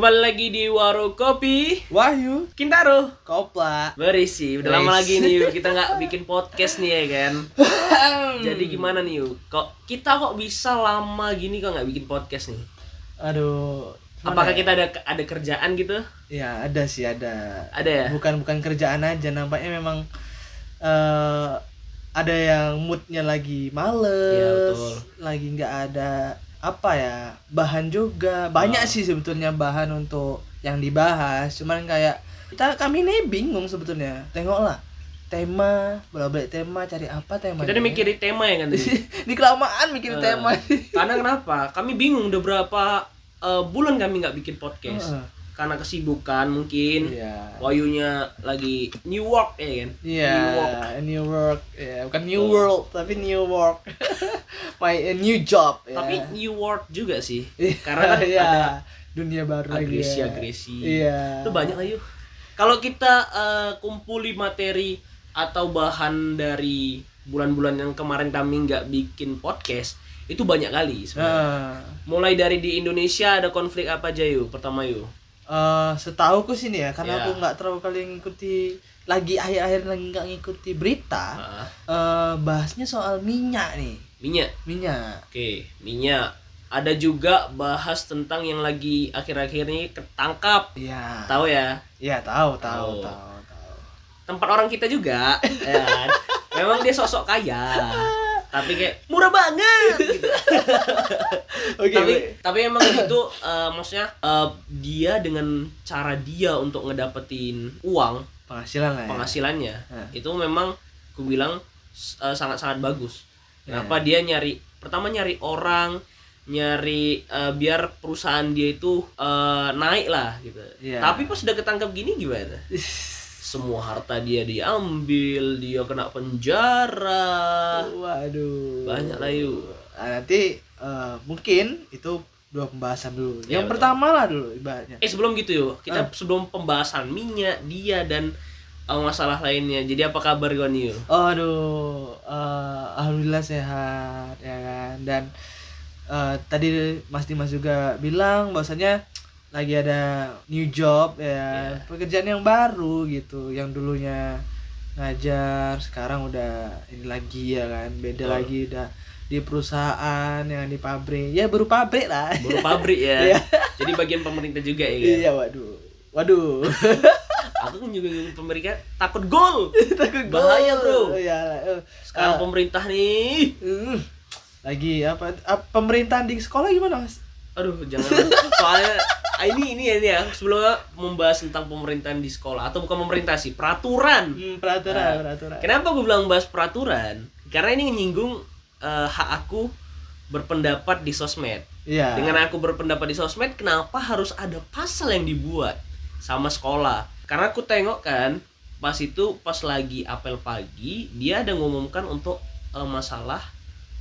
Kembali lagi di Warung Kopi. Wahyu. Kintaro. Kopla. Berisi, udah lama lagi nih yuk kita nggak bikin podcast nih ya kan? Jadi gimana nih yuk, kok kita kok bisa lama gini kok nggak bikin podcast nih? Aduh Apakah ya? kita ada ada kerjaan gitu? Ya ada sih ada. Ada ya? Bukan bukan kerjaan aja. Nampaknya memang eh Ada yang moodnya lagi males Iya, betul. Lagi nggak ada Apa ya Bahan juga Banyak Ah. sih sebetulnya bahan untuk Yang dibahas Cuman kayak kita Kami ini bingung sebetulnya Tengoklah Tema Bolak-balik tema Cari apa tema Kita udah mikirin tema ya kan tadi? Ini kelamaan mikirin Ah. tema Karena kenapa? Kami bingung udah berapa eh, bulan kami nggak bikin podcast Heeh. Karena kesibukan mungkin Iya Wayunya lagi New York ya kan? Iya, New York. New Work. Ya, bukan New Oh. World, tapi New Work. My uh, new job. Ya. Tapi New York juga sih Iya, Karena kan iya. ada dunia baru agresi ya. agresi Iya. itu banyak yuk kalau kita eh, kumpuli materi atau bahan dari bulan-bulan yang kemarin kami nggak bikin podcast itu banyak kali sebenarnya Nah, mulai dari di Indonesia ada konflik apa aja yuk pertama yuk eh, setahuku sih nih ya, karena Iya. aku nggak terlalu kali ngikuti lagi akhir-akhir lagi nggak ngikuti berita. Ah, eh, bahasnya soal minyak nih, minyak minyak. oke minyak ada juga bahas tentang yang lagi akhir-akhir ini ketangkap Iya. tahu ya Iya tahu, Tahu. tahu, tahu, tahu. tempat orang kita juga ya kan? memang dia sosok kaya tapi kayak murah banget gitu. Oke. tapi baik. tapi emang itu eh, maksudnya eh, dia dengan cara dia untuk ngedapetin uang penghasilan lah ya. penghasilannya itu memang aku bilang eh, sangat-sangat bagus Ya. kenapa dia nyari pertama nyari orang nyari eh, biar perusahaan dia itu eh, naik lah gitu Iya. tapi pas udah ketangkap gini gimana semua harta dia diambil dia kena penjara Waduh. banyak lah yuk Ah, nanti eh, mungkin itu dua pembahasan dulu. Ya, yang betul. pertama lah dulu ibaratnya. Eh sebelum gitu yuk, kita Ah. sebelum pembahasan minyak, dia dan uh, masalah lainnya. Jadi apa kabar nih? Yuk? Aduh, eh, alhamdulillah sehat ya kan. Dan eh, tadi Mas Dimas juga bilang bahwasanya lagi ada new job ya, Iya. pekerjaan yang baru gitu, yang dulunya ngajar sekarang udah ini lagi ya kan, beda Betul. lagi udah di perusahaan yang di pabrik ya baru pabrik lah Baru pabrik ya. Iya. Jadi bagian pemerintah juga ya kan? Iya, waduh. Waduh. Aku juga pemerintah takut gol. Takut Bahaya, bro. Iya. eh, Sekarang Ah. pemerintah nih. uh, lagi apa, apa pemerintahan di sekolah gimana, Mas? Aduh, jangan. Soalnya ini ini ini ya sebelumnya membahas tentang pemerintahan di sekolah atau bukan pemerintah sih, peraturan. Hmm, peraturan, Ah. peraturan. Kenapa gue bilang bahas peraturan? Karena ini menyinggung eh, hak aku berpendapat di sosmed. Iya. Dengan aku berpendapat di sosmed, kenapa harus ada pasal yang dibuat sama sekolah? Karena aku tengok kan, pas itu pas lagi apel pagi, dia ada ngumumkan untuk eh, masalah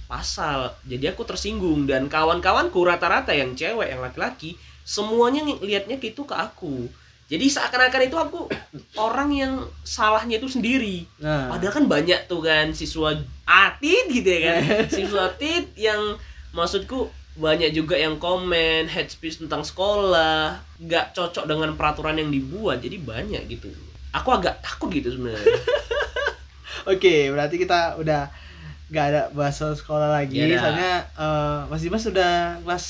pasal. Jadi aku tersinggung dan kawan-kawanku rata-rata yang cewek, yang laki-laki, semuanya liatnya gitu ke aku. Jadi seakan-akan itu aku orang yang salahnya itu sendiri. Nah, Padahal kan banyak tuh kan siswa atit gitu ya kan. siswa atit yang maksudku banyak juga yang komen head speech tentang sekolah nggak cocok dengan peraturan yang dibuat jadi banyak gitu aku agak takut gitu sebenarnya oke, berarti kita udah nggak ada bahas soal sekolah lagi. Ada. Soalnya eh, Mas Dimas sudah kelas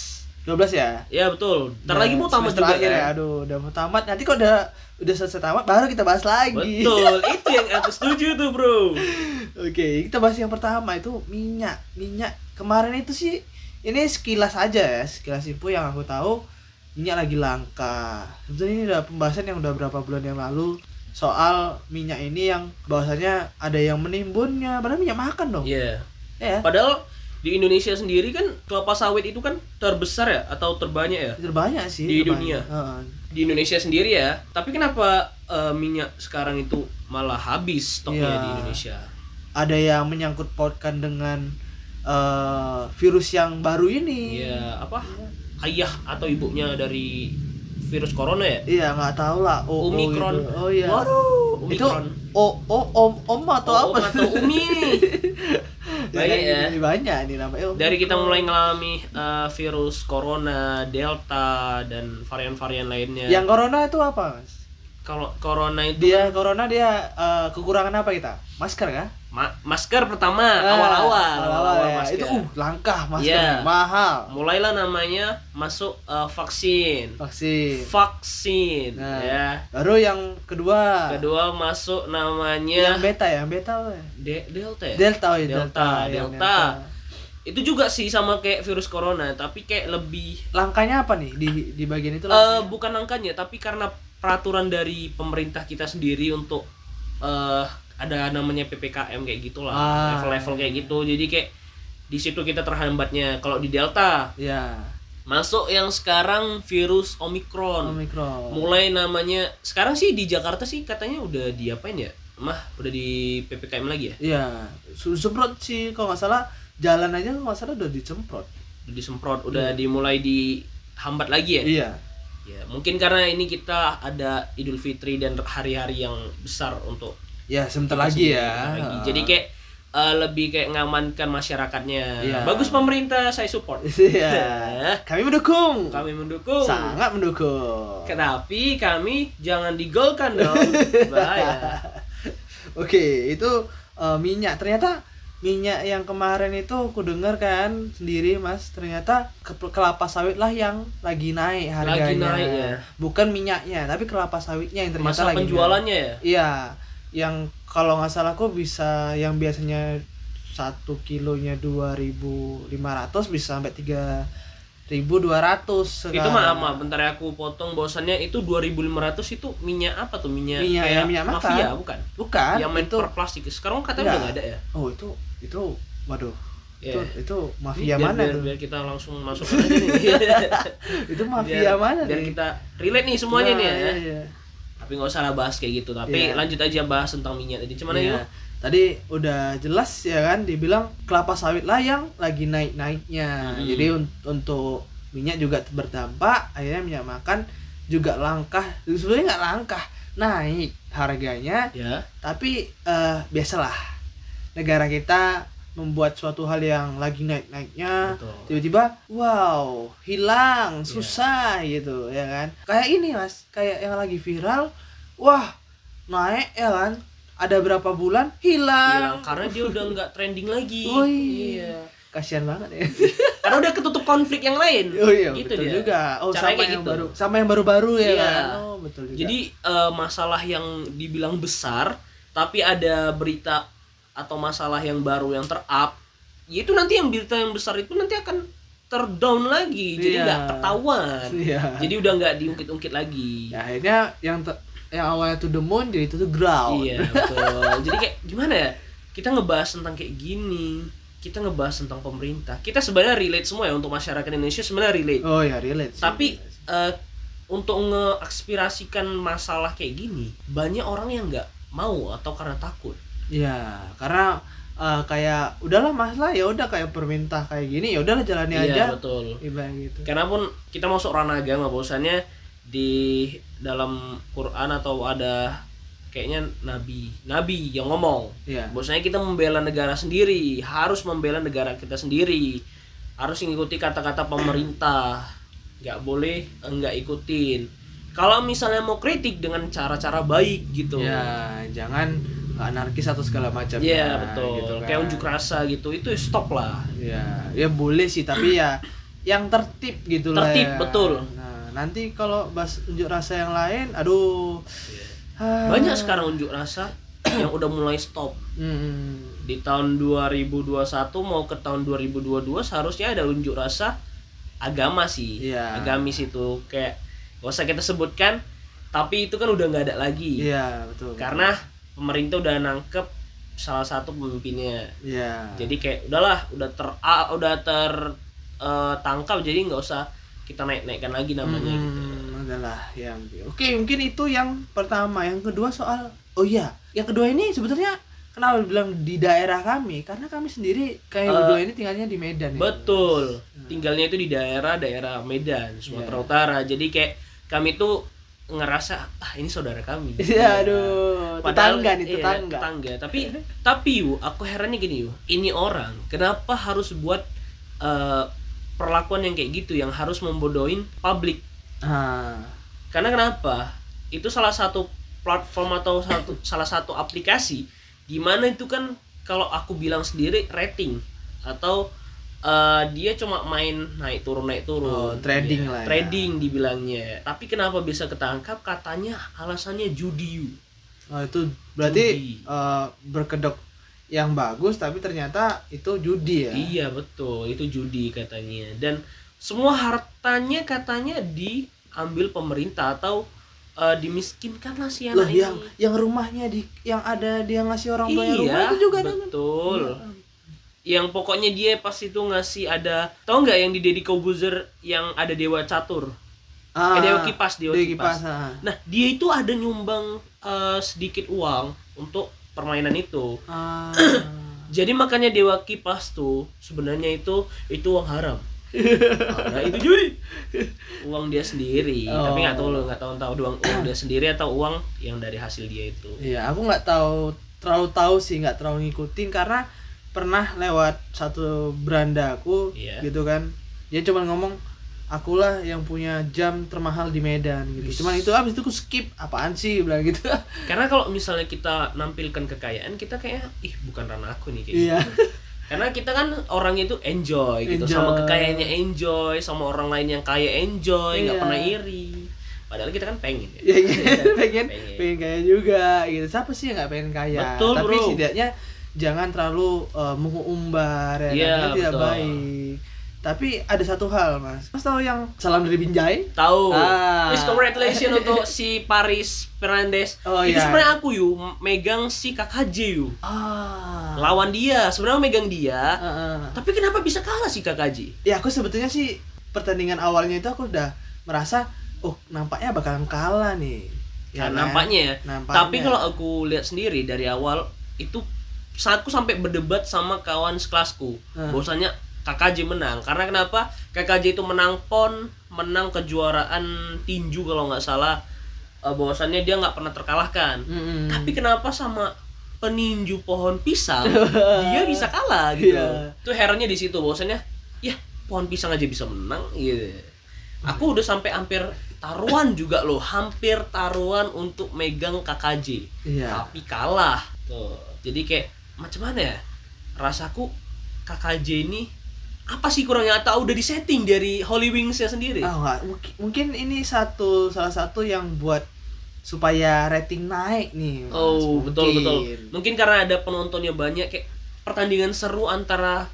12 ya? ya betul ntar Udah lagi mau tamat juga akhir ya. kan Aduh, udah mau tamat. Nanti kok udah udah selesai tamat baru kita bahas lagi. betul itu yang aku setuju tuh bro Oke, kita bahas yang pertama itu minyak. Minyak kemarin itu sih ini sekilas aja ya, sekilas info yang aku tahu minyak lagi langka. Sebetulnya ini udah pembahasan yang udah berapa bulan yang lalu soal minyak ini yang bahwasanya ada yang menimbunnya, padahal minyak makan dong. Iya Ya, padahal di Indonesia sendiri kan kelapa sawit itu kan terbesar ya atau terbanyak ya terbanyak sih Di terbanyak. dunia. Heeh. di Indonesia sendiri ya. Tapi kenapa eh, minyak sekarang itu malah habis stoknya Iya. di Indonesia? Ada yang menyangkut pautkan dengan eh, virus yang baru ini. Iya, apa? Ayah atau ibunya dari virus corona ya? Iya, nggak tahu lah. Oh, oh Omikron. gitu. Oh iya. Waduh, Itu Omikron. oh oh om om atau Oh, apa? atau Umi nih. Banyak ya. Ini banyak nih namanya. dari kita mulai ngalami eh, virus corona, delta dan varian-varian lainnya. Yang corona itu apa, Mas? kalau corona itu Dia corona dia eh, kekurangan apa kita? Masker kah? Ma- masker pertama Ah, awal-awal, awal-awal ya. masker. Itu uh langkah masker Iya. mahal. Mulailah namanya masuk eh, vaksin. Vaksin. Vaksin Nah. ya. Baru yang kedua. Kedua masuk namanya Yang beta ya, yang beta apa ya? De- delta ya. Delta, oh iya, Delta, yang Delta. Itu juga sih sama kayak virus corona, tapi kayak lebih Langkahnya apa nih di di bagian itu? eh langkahnya? bukan angkanya, tapi karena peraturan dari pemerintah kita sendiri untuk eh ada namanya PPKM kayak gitulah, Ah, level-level kayak gitu. Jadi kayak di situ kita terhambatnya. Kalau di Delta ya, masuk yang sekarang virus Omicron. Omicron. Mulai namanya sekarang sih di Jakarta sih katanya udah diapain ya? Mah udah di PPKM lagi ya? Iya, su- semprot sih kalau nggak salah jalan aja kalau nggak salah udah disemprot. Udah disemprot, udah dimulai dihambat lagi ya? Iya. Ya, mungkin karena ini kita ada Idul Fitri dan hari-hari yang besar untuk Ya, sebentar kita lagi sendiri ya. lagi. Jadi kayak eh, lebih kayak ngamankan masyarakatnya. Iya. Bagus pemerintah, saya support. Iya. Kami mendukung. Kami mendukung. Sangat mendukung. Tapi kami jangan digolkan dong. Bahaya. Oke, itu eh, minyak. Ternyata minyak yang kemarin itu aku dengar kan sendiri Mas, ternyata ke- kelapa sawit lah yang lagi naik harganya. Lagi naik ya. Bukan minyaknya, tapi kelapa sawitnya yang ternyata Masa lagi penjualannya ya? naik. Iya, yang kalau nggak salah kok bisa yang biasanya satu kilonya 2.500 bisa sampai 3.200 sekarang. Itu maaf, maaf, bentar ya aku potong bahwasannya itu 2500 itu minyak apa tuh? Minyak, Minyak, kayak ya, minyak makan. mafia bukan? Bukan, yang main itu per plastik. Sekarang katanya Enggak. udah nggak ada ya? oh itu itu waduh. Ya. Itu itu mafia biar, mana biar, tuh? biar kita langsung masuk aja nih. itu mafia biar, mana biar nih? kita relate nih semuanya Nah, nih ya. iya, iya. Tapi nggak usah lah bahas kayak gitu. Tapi Iya. lanjut aja bahas tentang minyak tadi. Cuman Iya. ya? Tadi udah jelas ya kan dibilang kelapa sawit lah yang lagi naik-naiknya. Hmm. Jadi un- untuk minyak juga berdampak, akhirnya minyak makan juga langkah. Sebenarnya nggak langkah, naik harganya, Ya. tapi eh, biasalah negara kita membuat suatu hal yang lagi naik-naiknya tiba-tiba wow hilang Iya. susah gitu ya kan kayak ini mas kayak yang lagi viral wah naik ya kan ada berapa bulan hilang, Hilang karena dia udah nggak trending lagi. Oh, iya. Iya. kasihan banget ya Karena udah ketutup konflik yang lain. oh iya Gitu betul dia. juga oh Caranya sama yang gitu. baru sama yang baru-baru ya Iya. kan oh betul juga Jadi eh, masalah yang dibilang besar, tapi ada berita atau masalah yang baru yang ter-up, ya itu nanti yang berita yang besar itu nanti akan terdown lagi, jadi Iya. nggak ketahuan. iya Jadi udah nggak diungkit-ungkit lagi. ya, akhirnya yang yang awalnya to the moon jadi to the ground Iya betul. Jadi kayak gimana ya? Kita ngebahas tentang kayak gini. Kita ngebahas tentang pemerintah. Kita sebenarnya relate semua ya untuk masyarakat Indonesia sebenarnya relate. oh ya relate sih. Tapi eh, untuk ngeaspirasikan masalah kayak gini, banyak orang yang nggak mau atau karena takut. Iya, karena eh, kayak udahlah masalah ya udah kayak perintah kayak gini ya udahlah jalani aja. Iya betul. Ibarat gitu. Karena pun kita masuk ranah agama, bahwasannya di dalam Quran atau ada kayaknya nabi, nabi yang ngomong Iya. bahwasanya kita membela negara sendiri harus membela negara kita sendiri harus mengikuti kata-kata pemerintah nggak boleh enggak ikutin kalau misalnya mau kritik dengan cara-cara baik gitu Ya, jangan anarkis atau segala macam. Iya, betul gitu kan. kayak unjuk rasa gitu itu stop lah Ya, ya boleh sih tapi ya yang tertib gitu lah. Tertib, ya. betul. Nah, nanti kalau bahas unjuk rasa yang lain, aduh. ah. banyak sekarang unjuk rasa yang udah mulai stop Hmm, di tahun 2021 mau ke tahun 2022 seharusnya ada unjuk rasa agama sih Iya. agamis itu kayak gak usah kita sebutkan tapi itu kan udah nggak ada lagi Iya, betul. karena pemerintah udah nangkep salah satu pemimpinnya. Iya. jadi kayak udahlah udah ter ah, udah tertangkap jadi nggak usah kita naik naikkan lagi namanya Hmm, gitu. adalah yang oke mungkin itu yang pertama. Yang kedua soal oh iya yang kedua ini sebetulnya kenapa bilang di daerah kami? Karena kami sendiri kayak Eh, berdua ini tinggalnya di Medan ya. betul. Tinggalnya itu di daerah daerah Medan Sumatera Iya. Utara. Jadi kayak kami tuh ngerasa ah ini saudara kami Iya, aduh, Padahal- tetangga nih, iya, tetangga. tetangga. Tapi tapi yu, aku herannya gini yu, ini orang kenapa harus buat eh, perlakuan yang kayak gitu yang harus membodohin publik? Ah, Karena kenapa? Itu salah satu platform atau satu salah satu aplikasi di mana itu kan kalau aku bilang sendiri rating atau eh, dia cuma main naik turun naik turun Oh, trading Ya, lah ya. trading dibilangnya tapi kenapa bisa ketangkap katanya alasannya judi oh, itu berarti Judi. eh, berkedok yang bagus tapi ternyata itu judi ya. Iya betul, itu judi katanya. Dan semua hartanya katanya diambil pemerintah atau eh, dimiskinkan lah si anak yang ini. yang rumahnya di yang ada dia ngasih orang rumah Iya, itu juga kan? betul. Iya. Yang pokoknya dia pas itu ngasih ada, tau nggak yang di Deddy Kobuzer yang ada dewa catur, Ah, eh, dewa kipas, dewa Dewa kipas. kipas. ah. Nah dia itu ada nyumbang eh, sedikit uang untuk permainan itu. Ah. Jadi makanya dewa kipas tuh sebenarnya itu itu uang haram. nah itu judi. Uang dia sendiri, Oh. tapi nggak tahu lo nggak tahu tahu uang uang dia sendiri atau uang yang dari hasil dia itu. Iya, aku nggak tahu terlalu tahu sih, nggak terlalu ngikutin karena pernah lewat satu beranda aku Iya. gitu kan. Dia cuma ngomong akulah yang punya jam termahal di Medan gitu. Wis. Cuman itu abis itu aku skip apaan sih bilang gitu. Karena kalau misalnya kita nampilkan kekayaan, kita kayak ih bukan ranah aku nih kayak Iya. gitu. Karena kita kan orangnya itu enjoy gitu sama Enjoy. kekayaannya enjoy, sama orang lain yang kaya enjoy, nggak Iya. pernah iri. Padahal kita kan pengen ya. Pengen, pengen Pengen. pengen kaya juga gitu. Siapa sih yang nggak pengen kaya? Betul, Tapi bro. setidaknya jangan terlalu uh, mengumbar ya, Iya, kan? Itu tidak betul. baik. Tapi ada satu hal mas, mas tahu yang salam dari Binjai? Tahu. Ah. Yes, congratulations untuk si Paris Fernandes. Oh, itu iya. sebenarnya aku yuk megang si KKJ yuk. Ah. Lawan dia, sebenarnya megang dia. Heeh. Tapi kenapa bisa kalah si KKJ? ya aku sebetulnya sih pertandingan awalnya itu aku udah merasa oh nampaknya bakalan kalah nih Ya, kan? nampaknya. Nampaknya. Tapi kalau aku lihat sendiri dari awal itu aku sampai berdebat sama kawan sekelasku. Hmm. Bahwasanya KKJ menang. Karena kenapa? KKJ itu menang PON, menang kejuaraan tinju kalau nggak salah. Eh, bahwasannya dia nggak pernah terkalahkan. Mm-mm. Tapi kenapa sama peninju pohon pisang dia bisa kalah gitu. Iya. Itu herannya di situ bahwasannya ya pohon pisang aja bisa menang gitu. Aku udah sampai hampir taruhan juga loh, hampir taruhan untuk megang KKJ. iya Tapi kalah. Tuh. Jadi kayak macam mana ya? Rasaku KKJ ini apa sih kurangnya atau udah disetting dari Holy Wings-nya sendiri? oh enggak mungkin, ini satu salah satu yang buat supaya rating naik nih Mas. Oh, betul Mungkin. betul. Mungkin karena ada penontonnya banyak kayak pertandingan seru antara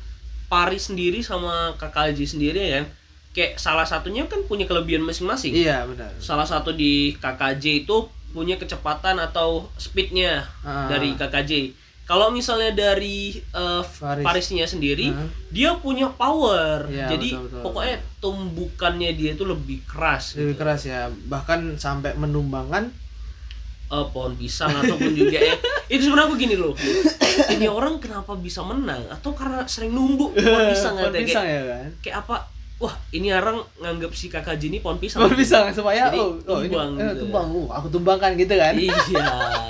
Paris sendiri sama KKJ sendiri ya kan. Kayak salah satunya kan punya kelebihan masing-masing. iya benar Salah satu di KKJ itu punya kecepatan atau speednya Ah. dari KKJ. Kalau misalnya dari eh, Paris. Parisnya sendiri, Ah. dia punya power. Iya, Jadi betul, betul. pokoknya tumbukannya dia itu lebih keras. lebih gitu. keras ya bahkan sampai menumbangkan eh, pohon pisang ataupun juga ya itu sebenarnya aku gini loh ini orang kenapa bisa menang atau karena sering numbuk pohon pisang pohon pisang kayak, ya kan kayak apa wah ini orang nganggap si kakak Jini pohon pisang. Pohon pisang supaya Jadi, oh, oh ini tumbang eh, gitu. tumbang oh, aku tumbangkan gitu kan? Iya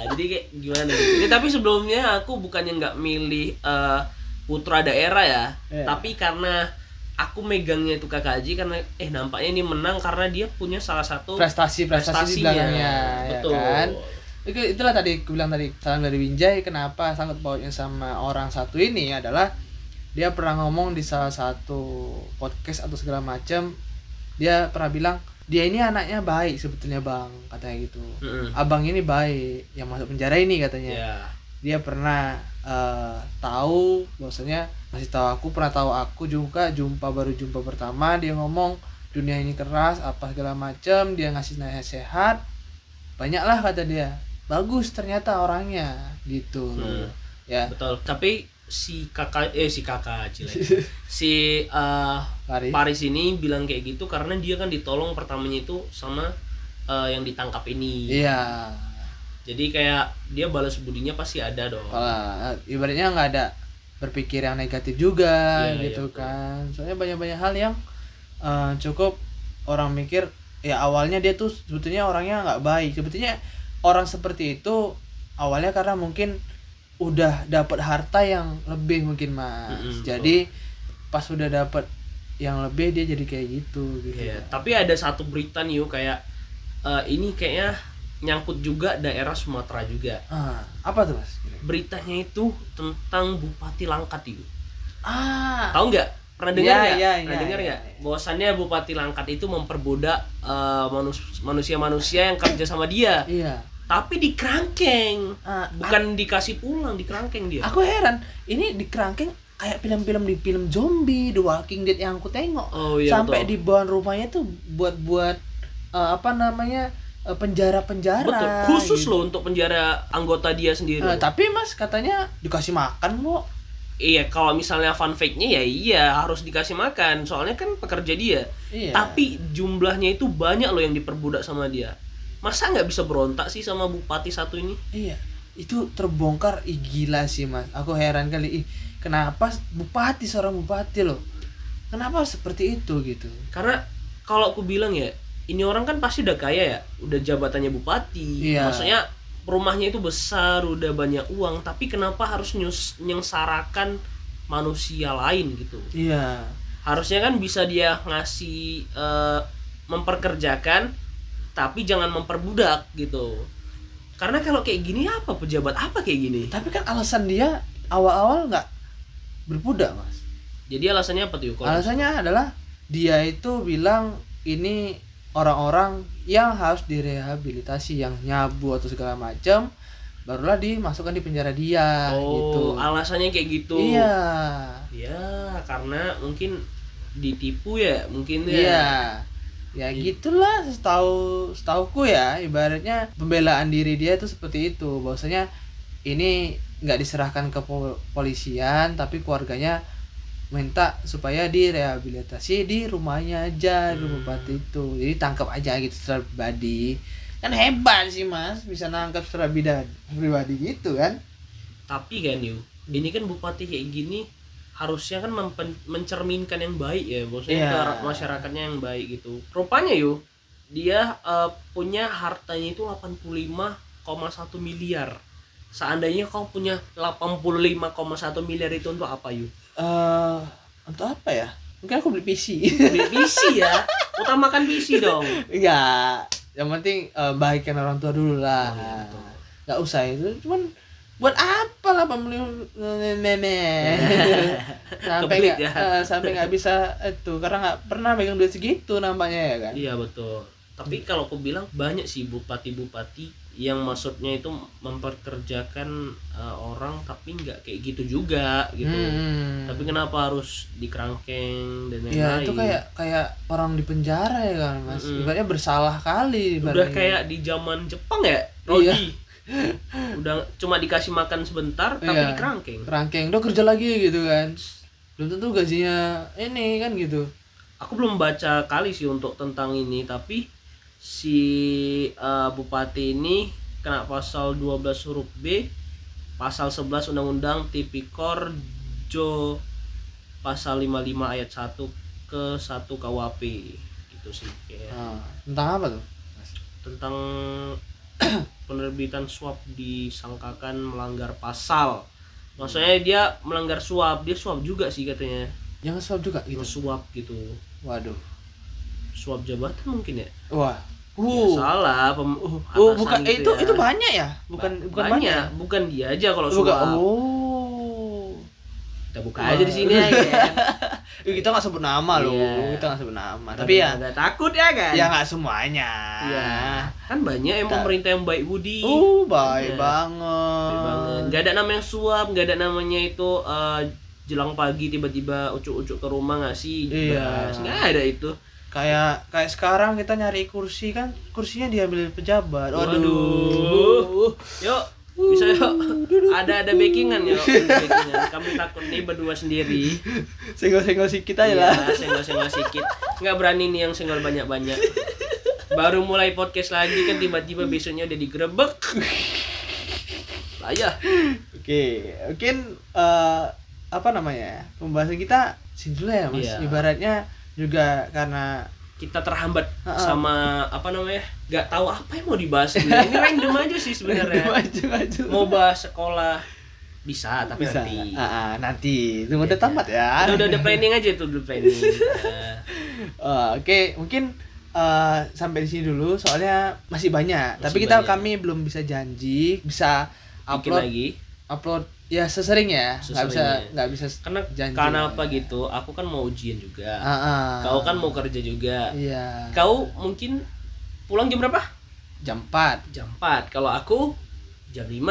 jadi kayak gimana gitu. Jadi, tapi sebelumnya aku bukannya nggak milih eh, putra daerah ya Iya. tapi karena aku megangnya itu KKJ karena eh nampaknya ini menang karena dia punya salah satu prestasi prestasi di belakangnya betul. ya kan? Itu itulah tadi aku bilang tadi salam dari Winjai kenapa sangat pautnya sama orang satu ini adalah dia pernah ngomong di salah satu podcast atau segala macam dia pernah bilang dia ini anaknya baik sebetulnya bang katanya gitu. Mm-mm. abang ini baik yang masuk penjara ini katanya. Ya dia pernah eh, tahu bahwasanya masih tahu aku pernah tahu aku juga jumpa baru jumpa pertama dia ngomong dunia ini keras apa segala macam dia ngasih nasihat. Banyaklah kata dia. Bagus ternyata orangnya gitu. Hmm. ya. Betul. Tapi si kakak eh si kakak Cile. si eh, Paris Paris ini bilang kayak gitu karena dia kan ditolong pertamanya itu sama eh, yang ditangkap ini. Iya. Jadi kayak dia balas budinya pasti ada dong. Kalau ibaratnya nggak ada berpikir yang negatif juga Iya, gitu iya, betul. kan. Soalnya banyak banyak hal yang eh, cukup orang mikir ya awalnya dia tuh sebetulnya orangnya nggak baik. Sebetulnya orang seperti itu awalnya karena mungkin udah dapat harta yang lebih mungkin mas Mm-mm, jadi pas udah dapat yang lebih dia jadi kayak gitu gitu Iya, tapi ada satu berita nih yuk kayak eh, ini kayaknya nyangkut juga daerah Sumatera juga. ah apa tuh mas Beritanya itu tentang Bupati Langkat yuk. ah Tahu nggak? Pernah dengar Iya, nggak? iya, Pernah iya, dengar iya, nggak? iya. Bahwasannya Bupati Langkat itu memperbudak eh, manus- manusia-manusia yang kerja sama dia, iya tapi di kerangkeng. Ah, Bukan dikasih pulang, di kerangkeng dia. aku heran ini di kerangkeng kayak film-film di film zombie The Walking Dead yang aku tengok Oh iya sampai betul. di bawah rumahnya tuh buat buat eh, apa namanya penjara penjara Betul, khusus loh untuk penjara anggota dia sendiri. Eh, tapi mas katanya dikasih makan kok Iya, kalau misalnya fun fact-nya ya iya harus dikasih makan, soalnya kan pekerja dia. iya Tapi jumlahnya itu banyak loh yang diperbudak sama dia. Masa nggak bisa berontak sih sama bupati satu ini? iya itu terbongkar ih gila sih mas aku heran kali ih kenapa bupati seorang bupati loh kenapa seperti itu gitu Karena kalau aku bilang ya, ini orang kan pasti udah kaya ya, udah jabatannya bupati. Iya. Maksudnya rumahnya itu besar, udah banyak uang, tapi kenapa harus nyus nyengsarakan manusia lain gitu? iya Harusnya kan bisa dia ngasih eh, memperkerjakan, tapi jangan memperbudak gitu. Karena kalau kayak gini apa pejabat apa kayak gini? tapi kan alasan dia awal-awal nggak berbudak mas Jadi alasannya apa tuh? Kalau alasannya adalah dia itu bilang ini orang-orang yang harus direhabilitasi yang nyabu atau segala macam barulah dimasukkan di penjara dia oh, gitu alasannya kayak gitu. iya Ya, karena mungkin ditipu ya, mungkin ya. iya ya gitulah setahu setauku ya ibaratnya pembelaan diri dia itu seperti itu. Bahwasanya ini nggak diserahkan ke pol- polisian tapi keluarganya minta supaya direhabilitasi di rumahnya aja di Hmm. bupati itu. Jadi tangkap aja gitu secara pribadi. Kan hebat sih mas bisa nangkap secara pribadi gitu kan. Tapi kan yuk, ini kan bupati kayak gini harusnya kan mempen- mencerminkan yang baik ya, maksudnya Iya. ke ra- masyarakatnya yang baik gitu. Rupanya yuk, dia eh, punya hartanya itu 85,1 miliar. Seandainya kau punya 85,1 miliar itu untuk apa yuk? eh untuk apa ya mungkin aku beli PC Beli PC ya, utamakan PC dong. Enggak, yang penting eh, baikkan orang tua dulu lah. Oh, iya. Nggak usah itu, cuman buat apa lah pembeli nenek sampai nggak ya. eh, sampai nggak bisa itu karena nggak pernah megang duit segitu nampaknya ya kan Iya betul. Tapi kalau aku bilang banyak sih bupati-bupati yang maksudnya itu memperkerjakan eh, orang tapi nggak kayak gitu juga gitu. Hmm. Tapi kenapa harus dikerangkeng dan lain-lain? ya itu kayak kayak orang di penjara ya kan mas ibaratnya bersalah kali udah ibaratnya. kayak di zaman Jepang ya, Iya. Udah cuma dikasih makan sebentar tapi Iya. dikerangkeng. rangkeng udah kerja lagi gitu kan. Belum tentu gajinya ini kan gitu. Aku belum baca kali sih untuk tentang ini tapi si eh, bupati ini kena pasal 12 huruf B pasal 11 Undang-Undang Tipikor Jo pasal 55 ayat 1 ke 1 KUHP gitu sih kayak nah, tentang apa tuh? Tentang penerbitan suap disangkakan melanggar pasal maksudnya dia melanggar suap dia suap juga sih katanya jangan suap juga gitu suap gitu waduh suap jabatan mungkin ya wah Ya, uh salah pem Oh, atasan bukan gitu itu ya. itu banyak ya? Bukan Ba- bukan banyak, banyak. bukan dia aja kalau Bukan. suap. Oh. Kita buka aja di sini aja. ya. Kita nggak sebut nama loh. Iya. Kita nggak sebut nama. Tapi ya Nggak takut ya kan? ya nggak semuanya. Iya. Kan banyak yang pemerintah yang baik budi. Uh, baik Iya. banget. Baik banget. Nggak ada namanya suap, nggak ada namanya itu eh, jelang pagi tiba-tiba ucuk-ucuk ke rumah ngasih Iya. Nggak ada itu. Kayak kayak sekarang kita nyari kursi kan kursinya diambil pejabat. Waduh. Waduh. Yuk, bisa yuk. Ada ada backingan ya, ada backingan. Kami takut nih berdua sendiri. Senggol-senggol sikit aja lah. Iya, senggol-senggol sedikit. Nggak berani nih yang senggol banyak-banyak. Baru mulai podcast lagi kan tiba-tiba besoknya udah digerebek. Ya. Oke, mungkin eh, apa namanya? Pembahasan kita sini dulu ya, Mas. Iya. Ibaratnya juga karena kita terhambat Ha-ha. sama apa namanya nggak tahu apa yang mau dibahas. Ini random aja sih sebenarnya. Mau bahas sekolah bisa tapi bisa. nanti. Ah, ah, nanti. Tunggu udah Iya. tamat ya. Udah, udah, udah planning aja tuh udah planning. Nah, Eh, oke mungkin eh, sampai di sini dulu soalnya masih banyak. Masih tapi kita banyak. kami belum bisa janji bisa bikin upload lagi upload ya sesering ya. Nggak bisa Seseringnya. nggak bisa karena janji karena lah apa ya. gitu? Aku kan mau ujian juga. Ah, ah. kau kan mau kerja juga. Iya. Kau mungkin pulang jam berapa? Jam 4 jam 4 kalau aku jam 5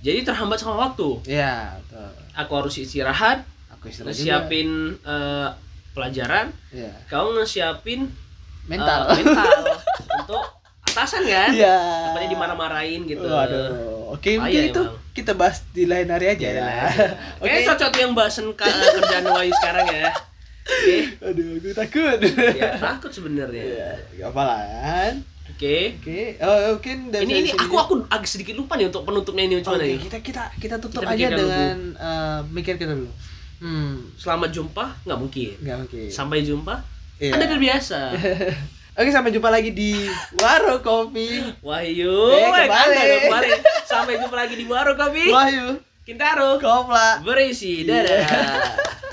jadi terhambat sama waktu. Iya betul. Aku harus istirahat. Aku istirahat juga. Ngesiapin eh, pelajaran. Iya. Kau ngesiapin mental. eh, mental untuk atasan kan iya takutnya dimarah-marahin gitu Waduh. oke Bahaya mungkin itu emang. kita bahas di lain hari aja ya lah. oke Kayaknya cocok yang bahasan ka- kerjaan Wahyu sekarang ya. Oke. aduh aku takut Ya, takut sebenarnya. Iya, gak apa lah kan Oke. oke oh, mungkin dari Ini ini aku aku agak sedikit lupa nih untuk penutupnya ini Oke, gimana nih. kita kita kita tutup Kita aja dengan eh, mikir kita dulu. Hmm, Selamat jumpa nggak mungkin. nggak oke. Sampai jumpa. Iya. Anda terbiasa. Oke, sampai jumpa lagi di Waro Kopi. Wahyu, Eh, eh, kembali. Kembali. Sampai jumpa lagi di Warung Kopi. Wahyu, Kintaro. Kopla. Berisi. Dadah.